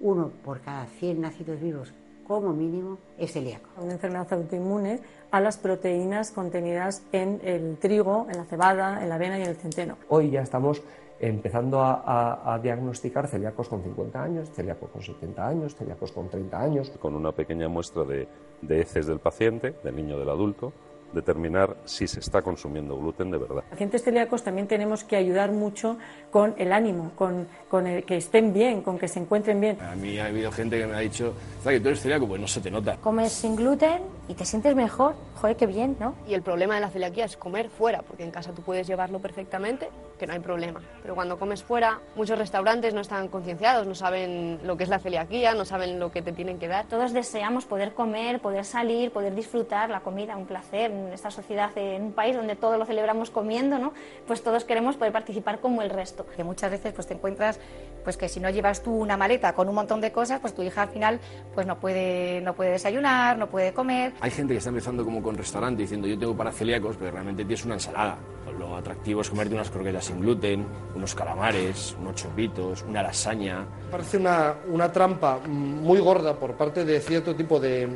uno por cada 100 nacidos vivos como mínimo es celíaco. Una enfermedad autoinmune a las proteínas contenidas en el trigo, en la cebada, en la avena y en el centeno. Hoy ya estamos empezando a, diagnosticar celíacos con 50 años, celíacos con 70 años, celíacos con 30 años. Con una pequeña muestra de, de heces del paciente, del niño del adulto, determinar si se está consumiendo gluten de verdad. Pacientes celíacos también tenemos que ayudar mucho con el ánimo, con, con el, que estén bien, con que se encuentren bien. A mí ha habido gente que me ha dicho, que tú eres celíaco, pues no se te nota. Comes sin gluten y te sientes mejor, joder, qué bien, ¿no? Y el problema de la celiaquía es comer fuera, porque en casa tú puedes llevarlo perfectamente, que no hay problema. Pero cuando comes fuera, muchos restaurantes no están concienciados, no saben lo que es la celiaquía, no saben lo que te tienen que dar. Todos deseamos poder comer, poder salir, poder disfrutar la comida, un placer en esta sociedad, en un país donde todo lo celebramos comiendo, ¿no? Pues todos queremos poder participar como el resto. Que muchas veces pues te encuentras pues que si no llevas tú una maleta con un montón de cosas, pues tu hija al final pues no puede no puede desayunar, no puede comer. Hay gente que está empezando como con restaurante diciendo yo tengo para celíacos, pero realmente tienes una ensalada. Lo atractivo es comerte unas croquetas sin gluten, unos calamares, unos chopitos, una lasaña. Parece una, una trampa muy gorda por parte de cierto tipo de,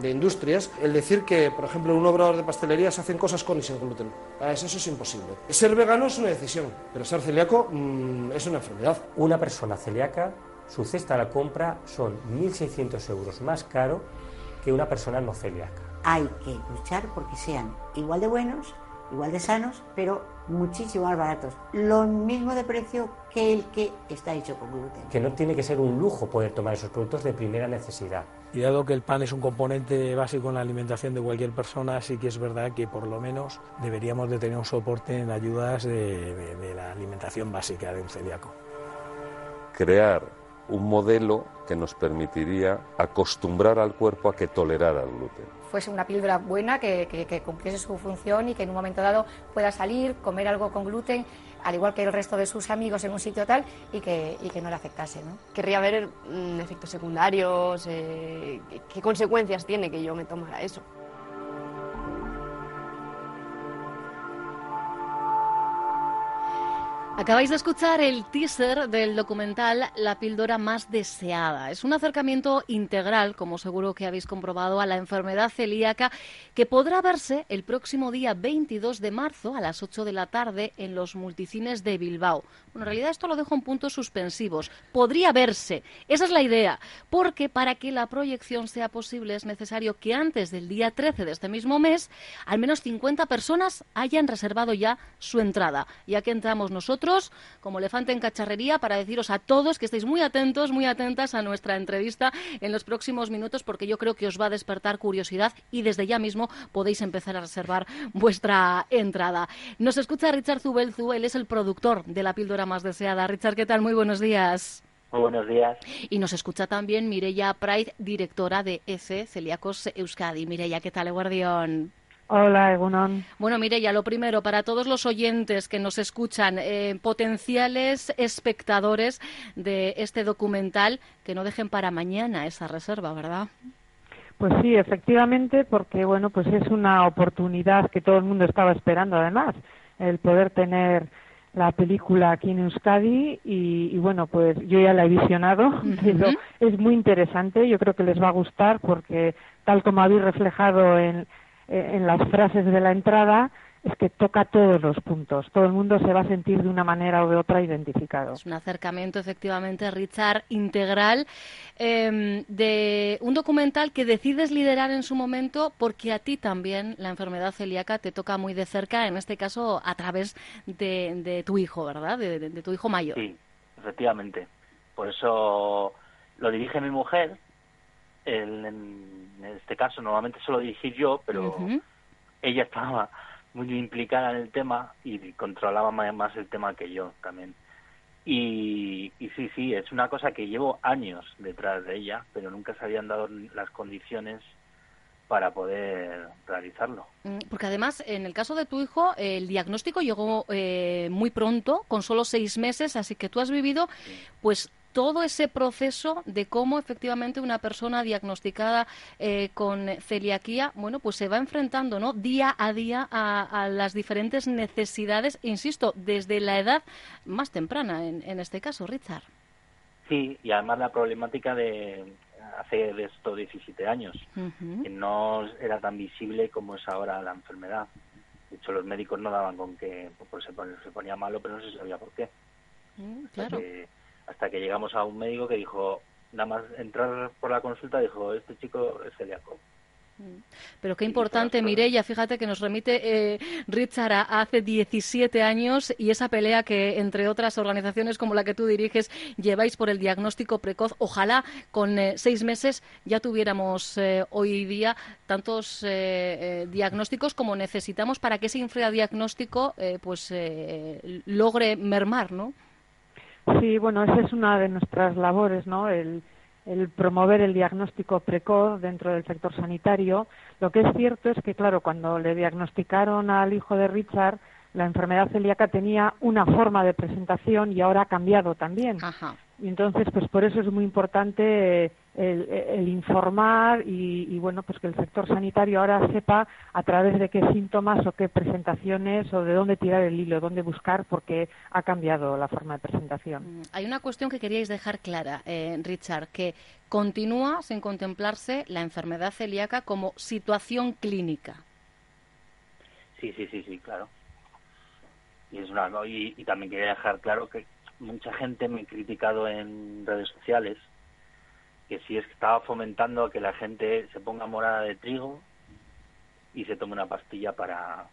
de industrias el decir que, por ejemplo, un obrador de pastelería se hacen cosas con y sin gluten. Eso, eso es imposible. Ser vegano es una decisión, pero ser celíaco mm, es una enfermedad. Una persona celíaca, su cesta de la compra son 1.600 euros más caro que una persona no celíaca. Hay que luchar porque sean igual de buenos, igual de sanos, pero muchísimo más baratos. Lo mismo de precio que el que está hecho con gluten. Que no tiene que ser un lujo poder tomar esos productos de primera necesidad. Y dado que el pan es un componente básico en la alimentación de cualquier persona, sí que es verdad que por lo menos deberíamos de tener un soporte en ayudas de, de, de la alimentación básica de un celíaco. Crear un modelo que nos permitiría acostumbrar al cuerpo a que tolerara el gluten. Fuese una píldora buena que, que, que, cumpliese su función y que en un momento dado pueda salir, comer algo con gluten, al igual que el resto de sus amigos en un sitio tal, y que, y que no le afectase. ¿no? Querría ver mmm, efectos secundarios, eh, qué consecuencias tiene que yo me tomara eso. Acabáis de escuchar el teaser del documental La píldora más deseada. Es un acercamiento integral, como seguro que habéis comprobado, a la enfermedad celíaca que podrá verse el próximo día 22 de marzo a las 8 de la tarde en los multicines de Bilbao. Bueno, en realidad esto lo dejo en puntos suspensivos. Podría verse. Esa es la idea. Porque para que la proyección sea posible es necesario que antes del día 13 de este mismo mes al menos 50 personas hayan reservado ya su entrada. Ya que entramos nosotros como elefante en cacharrería para deciros a todos que estéis muy atentos, muy atentas a nuestra entrevista en los próximos minutos porque yo creo que os va a despertar curiosidad y desde ya mismo podéis empezar a reservar vuestra entrada. Nos escucha Richard Zubelzu, él es el productor de la píldora más deseada. Richard, ¿qué tal? Muy buenos días. Muy buenos días. Y nos escucha también Mireia Pride, directora de EFE Celíacos Euskadi. Mireia, ¿qué tal, Guardión? Hola, Egunon. Bueno, Mireya, lo primero, para todos los oyentes que nos escuchan, eh, potenciales espectadores de este documental, que no dejen para mañana esa reserva, ¿verdad? Pues sí, efectivamente, porque bueno, pues es una oportunidad que todo el mundo estaba esperando, además, el poder tener la película aquí en Euskadi y, y bueno, pues yo ya la he visionado, uh -huh. pero es muy interesante, yo creo que les va a gustar porque tal como habéis reflejado en en las frases de la entrada es que toca todos los puntos. Todo el mundo se va a sentir de una manera o de otra identificado. Es un acercamiento, efectivamente, Richard, integral eh, de un documental que decides liderar en su momento porque a ti también la enfermedad celíaca te toca muy de cerca, en este caso a través de, de tu hijo, ¿verdad? De, de, de, tu hijo mayor. Sí, efectivamente. Por eso lo dirige mi mujer. El, en este caso normalmente solo dirigir yo, pero uh -huh. ella estaba muy implicada en el tema y controlaba más, más el tema que yo también. Y, y sí, sí, es una cosa que llevo años detrás de ella, pero nunca se habían dado las condiciones para poder realizarlo. Mm, Porque además, en el caso de tu hijo, el diagnóstico llegó eh, muy pronto, con solo seis meses, así que tú has vivido, pues todo ese proceso de cómo efectivamente una persona diagnosticada eh, con celiaquía, bueno, pues se va enfrentando, ¿no? Día a día a, a las diferentes necesidades, insisto, desde la edad más temprana, en, en este caso, Richard. Sí, y además la problemática de hace de estos 17 años, que no era tan visible como es ahora la enfermedad. De hecho, los médicos no daban con que pues, se, ponía, se ponía malo, pero no se sabía por qué. Mm, claro. que- hasta que llegamos a un médico que dijo, nada más entrar por la consulta, dijo, este chico es celíaco. Pero qué importante, Mireia, fíjate que nos remite eh, Richard a hace 17 años y esa pelea que, entre otras organizaciones como la que tú diriges, lleváis por el diagnóstico precoz. Ojalá con eh, seis meses ya tuviéramos eh, hoy día tantos eh, eh, diagnósticos como necesitamos para que ese infradiagnóstico pues, eh, logre mermar, ¿no? Sí, bueno, esa es una de nuestras labores, ¿no? El, el promover el diagnóstico precoz dentro del sector sanitario. Lo que es cierto es que, claro, cuando le diagnosticaron al hijo de Richard, la enfermedad celíaca tenía una forma de presentación y ahora ha cambiado también. Y entonces, pues por eso es muy importante eh, el, el informar y, y, bueno, pues que el sector sanitario ahora sepa a través de qué síntomas o qué presentaciones o de dónde tirar el hilo, dónde buscar, porque ha cambiado la forma de presentación. Hay una cuestión que queríais dejar clara, eh, Richard, que continúa sin contemplarse la enfermedad celíaca como situación clínica. Sí, sí, sí, sí, claro. Y, es una, y, y también quería dejar claro que mucha gente me ha criticado en redes sociales que si es que estaba fomentando a que la gente se ponga morada de trigo y se tome una pastilla para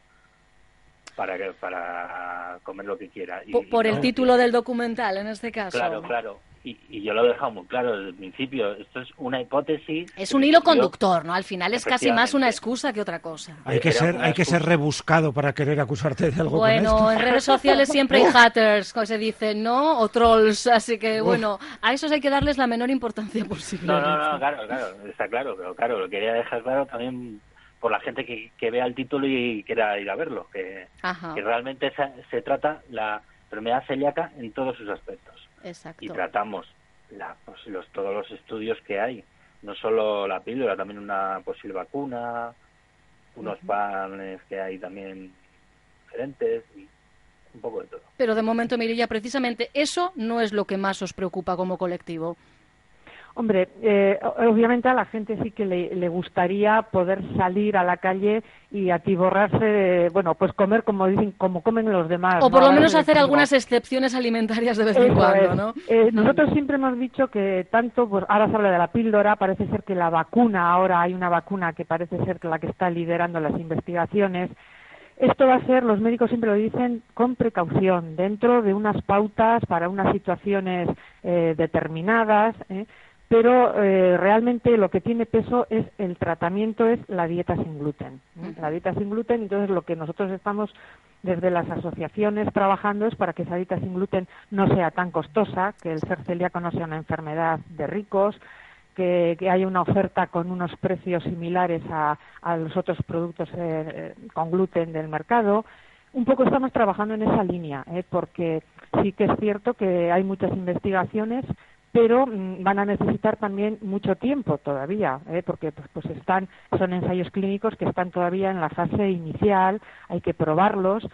para para comer lo que quiera. Y- Po- y por el título del documental, en este caso. Claro, claro. Y, y yo lo he dejado muy claro desde el principio. Esto es una hipótesis. Es un hilo conductor, ¿no? Al final es casi más una excusa que otra cosa. Hay que ser, hay que ser rebuscado para querer acusarte de algo Bueno, con esto. en redes sociales siempre hay haters, como se dice, ¿no? O trolls, así que bueno, a esos hay que darles la menor importancia posible. No, no, no, claro, claro, está claro, pero claro, lo quería dejar claro también por la gente que, que vea el título y quiera ir a verlo, que, realmente se, se trata la enfermedad celíaca en todos sus aspectos exacto. y tratamos la, pues, los, todos los estudios que hay, no solo la píldora, también una posible vacuna, unos panes que hay también diferentes y un poco de todo. Pero de momento, Mirilla, precisamente eso no es lo que más os preocupa como colectivo. Hombre, eh, obviamente a la gente sí que le, le gustaría poder salir a la calle y atiborrarse, de, bueno, pues comer como dicen, como comen los demás. O por ¿no? lo menos hacer algunas excepciones alimentarias de vez en cuando. ¿no? Eh, nosotros siempre hemos dicho que tanto, pues ahora se habla de la píldora, parece ser que la vacuna, ahora hay una vacuna que parece ser la que está liderando las investigaciones. Esto va a ser, los médicos siempre lo dicen, con precaución, dentro de unas pautas para unas situaciones eh, determinadas, ¿eh? Pero eh, realmente lo que tiene peso es el tratamiento, es la dieta sin gluten. ¿eh? La dieta sin gluten, entonces lo que nosotros estamos desde las asociaciones trabajando es para que esa dieta sin gluten no sea tan costosa, que el ser celíaco no sea una enfermedad de ricos, que, que haya una oferta con unos precios similares a, a los otros productos eh, eh, con gluten del mercado. Un poco estamos trabajando en esa línea, ¿eh? porque sí que es cierto que hay muchas investigaciones, pero mm, van a necesitar también mucho tiempo todavía, ¿eh? porque pues, pues están, son ensayos clínicos que están todavía en la fase inicial, hay que probarlos.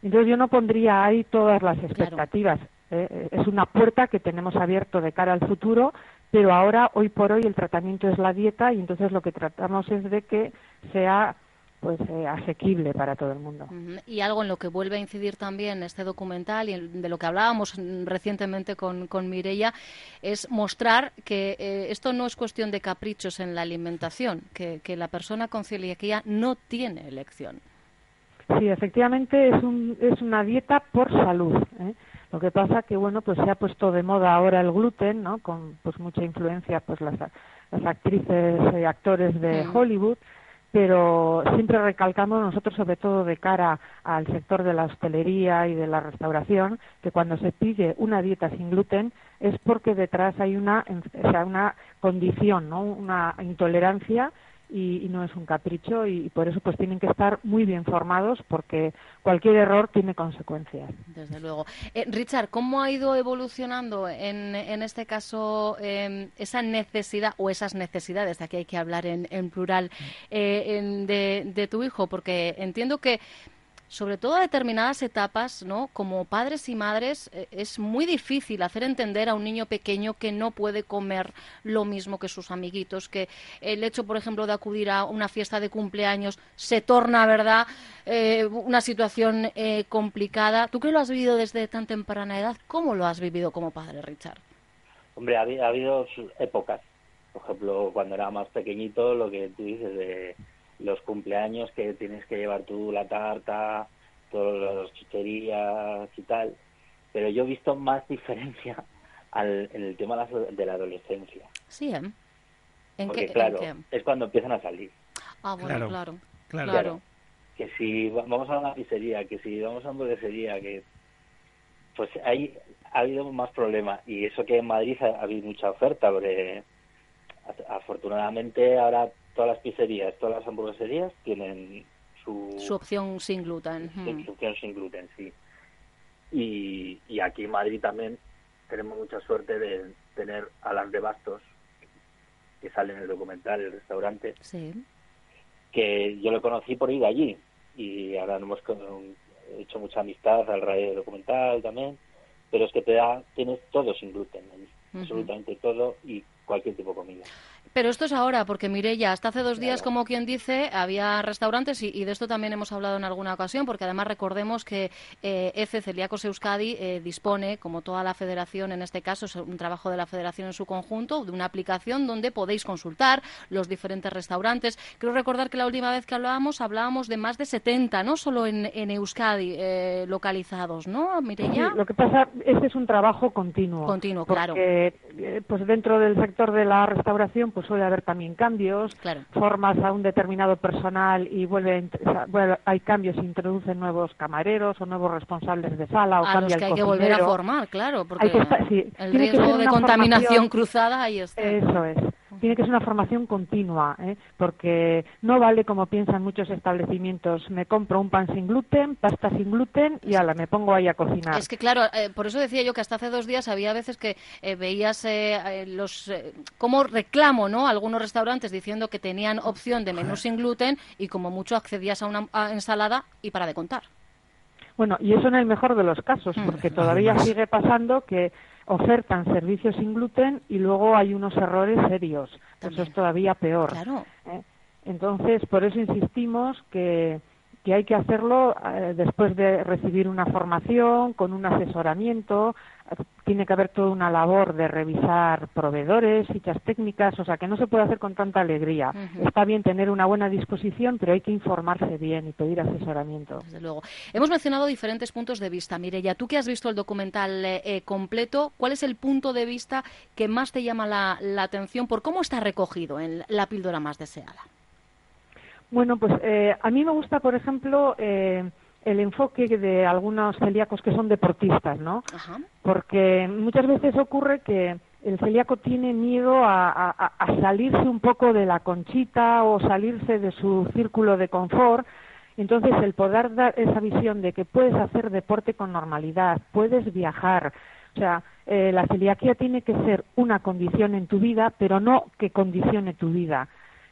Entonces yo no pondría ahí todas las expectativas. ¿eh? Es una puerta que tenemos abierto de cara al futuro, pero ahora, hoy por hoy, el tratamiento es la dieta y entonces lo que tratamos es de que sea pues eh, asequible para todo el mundo. Y algo en lo que vuelve a incidir también este documental y de lo que hablábamos recientemente con, con Mireia es mostrar que eh, esto no es cuestión de caprichos en la alimentación, que, que la persona con celiaquía no tiene elección. Sí, efectivamente es, un, es una dieta por salud. ¿eh? Lo que pasa que bueno, pues se ha puesto de moda ahora el gluten, ¿no? Con pues mucha influencia pues las, las actrices y actores de. Hollywood, pero siempre recalcamos nosotros, sobre todo de cara al sector de la hostelería y de la restauración, que cuando se pide una dieta sin gluten es porque detrás hay una, o sea, una condición, ¿no? una intolerancia y, no es un capricho y, por eso pues tienen que estar muy bien formados porque cualquier error tiene consecuencias. Desde luego. Eh, Richard, ¿cómo ha ido evolucionando en, en este caso em, esa necesidad o esas necesidades, de aquí hay que hablar en, en plural, eh, de, de tu hijo? Porque entiendo que sobre todo a determinadas etapas, ¿no? Como padres y madres eh, es muy difícil hacer entender a un niño pequeño que no puede comer lo mismo que sus amiguitos, que el hecho, por ejemplo, de acudir a una fiesta de cumpleaños se torna, ¿verdad?, eh, una situación eh, complicada. ¿Tú que lo has vivido desde tan temprana edad? ¿Cómo lo has vivido como padre, Richard? Hombre, ha, ha habido épocas. Por ejemplo, cuando era más pequeñito, lo que tú dices de los cumpleaños que tienes que llevar tú la tarta, todas las chucherías y tal. Pero yo he visto más diferencia al, en el tema de la adolescencia. Sí, ¿eh? ¿En Porque, claro, es cuando empiezan a salir. Ah, bueno, claro. Claro. Que si vamos a una pizzería, que si vamos a una hamburguesería, que pues ahí ha habido más problemas. Y eso que en Madrid ha, habido mucha oferta, porque afortunadamente ahora todas las pizzerías, todas las hamburgueserías tienen su, su opción sin gluten. Su, opción sin gluten, sí. Y, y aquí en Madrid también tenemos mucha suerte de tener a las de Bastos, que sale en el documental, el restaurante, sí. que yo lo conocí por ir allí y ahora hemos hecho mucha amistad al radio documental también, pero es que te da, tienes todo sin gluten, absolutamente todo y cualquier tipo de comida. Pero esto es ahora, porque ya hasta hace dos días, como quien dice, había restaurantes y, de esto también hemos hablado en alguna ocasión, porque además recordemos que eh, EFE Celíacos Euskadi eh, dispone, como toda la federación, en este caso es un trabajo de la federación en su conjunto, de una aplicación donde podéis consultar los diferentes restaurantes. Creo recordar que la última vez que hablábamos, hablábamos de más de 70, no solo en, Euskadi, eh, localizados, ¿no, Mireia? lo que pasa, este es un trabajo continuo. Continuo, claro. Eh, pues dentro del sector de la restauración, pues suele haber también cambios, formas a un determinado personal y vuelve, hay cambios, se introducen nuevos camareros o nuevos responsables de sala o a cambia los que hay que volver a formar, claro, porque el riesgo de contaminación cruzada ahí está. Eso es tiene que ser una formación continua, ¿eh? porque no vale como piensan muchos establecimientos, me compro un pan sin gluten, pasta sin gluten y ala, me pongo ahí a cocinar. Es que claro, eh, por eso decía yo que hasta hace dos días había veces que eh, veías eh, los como reclamo, ¿no? Algunos restaurantes diciendo que tenían opción de menú sin gluten y como mucho accedías a una ensalada y para de contar. Bueno, y eso en el mejor de los casos, mm. porque todavía sigue pasando que ofertan servicios sin gluten y luego hay unos errores serios. Eso es todavía peor. ¿eh? Entonces, por eso insistimos que, que hay que hacerlo eh, después de recibir una formación, con un asesoramiento, tiene que haber toda una labor de revisar proveedores, fichas técnicas, o sea que no se puede hacer con tanta alegría. Está bien tener una buena disposición, pero hay que informarse bien y pedir asesoramiento. Desde luego. Hemos mencionado diferentes puntos de vista. Mireya, tú que has visto el documental eh, eh, completo, ¿cuál es el punto de vista que más te llama la, atención por cómo está recogido en la píldora más deseada? Bueno, pues eh, a mí me gusta, por ejemplo, el enfoque de algunos celíacos que son deportistas, ¿no? Porque muchas veces ocurre que el celíaco tiene miedo a, salirse un poco de la conchita o salirse de su círculo de confort. Entonces, el poder dar esa visión de que puedes hacer deporte con normalidad, puedes viajar, o sea, eh, la celiaquía tiene que ser una condición en tu vida, pero no que condicione tu vida.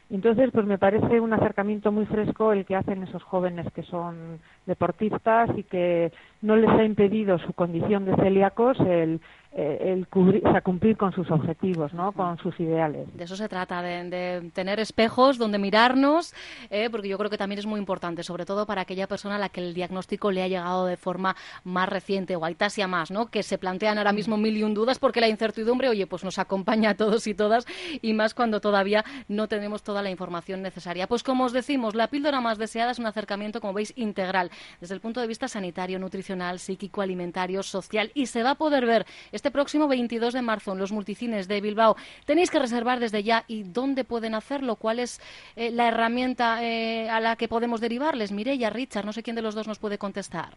Entonces, pues me parece un acercamiento muy fresco el que hacen esos jóvenes que son deportistas y que no les ha impedido su condición de celíacos el, eh, el cumplir con sus objetivos, ¿no? con sus ideales. De eso se trata, de, tener espejos donde mirarnos, eh, porque yo creo que también es muy importante, sobre todo para aquella persona a la que el diagnóstico le ha llegado de forma más reciente, o Aitasia más, ¿no? que se plantean ahora mismo mil y un dudas porque la incertidumbre, oye, pues nos acompaña a todos y todas, y más cuando todavía no tenemos toda la información necesaria. Pues como os decimos, la píldora más deseada es un acercamiento, como veis, integral, desde el punto de vista sanitario, nutricional, psíquico, alimentario, social, y se va a poder ver este este próximo 22 de marzo en los multicines de Bilbao. Tenéis que reservar desde ya y dónde pueden hacerlo, cuál es eh, la herramienta eh, a la que podemos derivarles. Mireya, Richard, no sé quién de los dos nos puede contestar.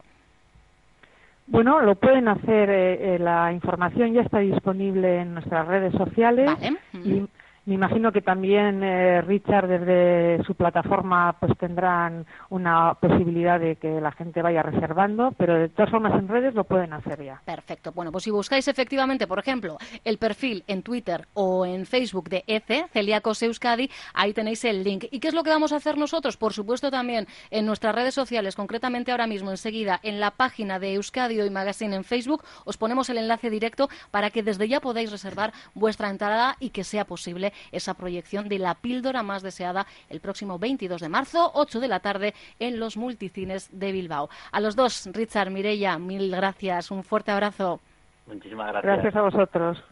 Bueno, lo pueden hacer, eh, la información ya está disponible en nuestras redes sociales y me imagino que también eh, Richard desde su plataforma pues tendrán una posibilidad de que la gente vaya reservando, pero de todas formas en redes lo pueden hacer ya. Perfecto. Bueno, pues si buscáis efectivamente, por ejemplo, el perfil en Twitter o en Facebook de ECE, Celíacos Euskadi, ahí tenéis el link. ¿Y qué es lo que vamos a hacer nosotros? Por supuesto también en nuestras redes sociales, concretamente ahora mismo enseguida en la página de Euskadi Hoy Magazine en Facebook, os ponemos el enlace directo para que desde ya podáis reservar vuestra entrada y que sea posible esa proyección de la píldora más deseada el próximo 22 de marzo, 8 de la tarde, en los multicines de Bilbao. A los dos, Richard, Mireya, mil gracias, un fuerte abrazo. Muchísimas gracias. Gracias a vosotros.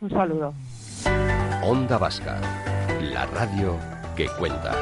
Un saludo. Onda Vasca, la radio que cuenta.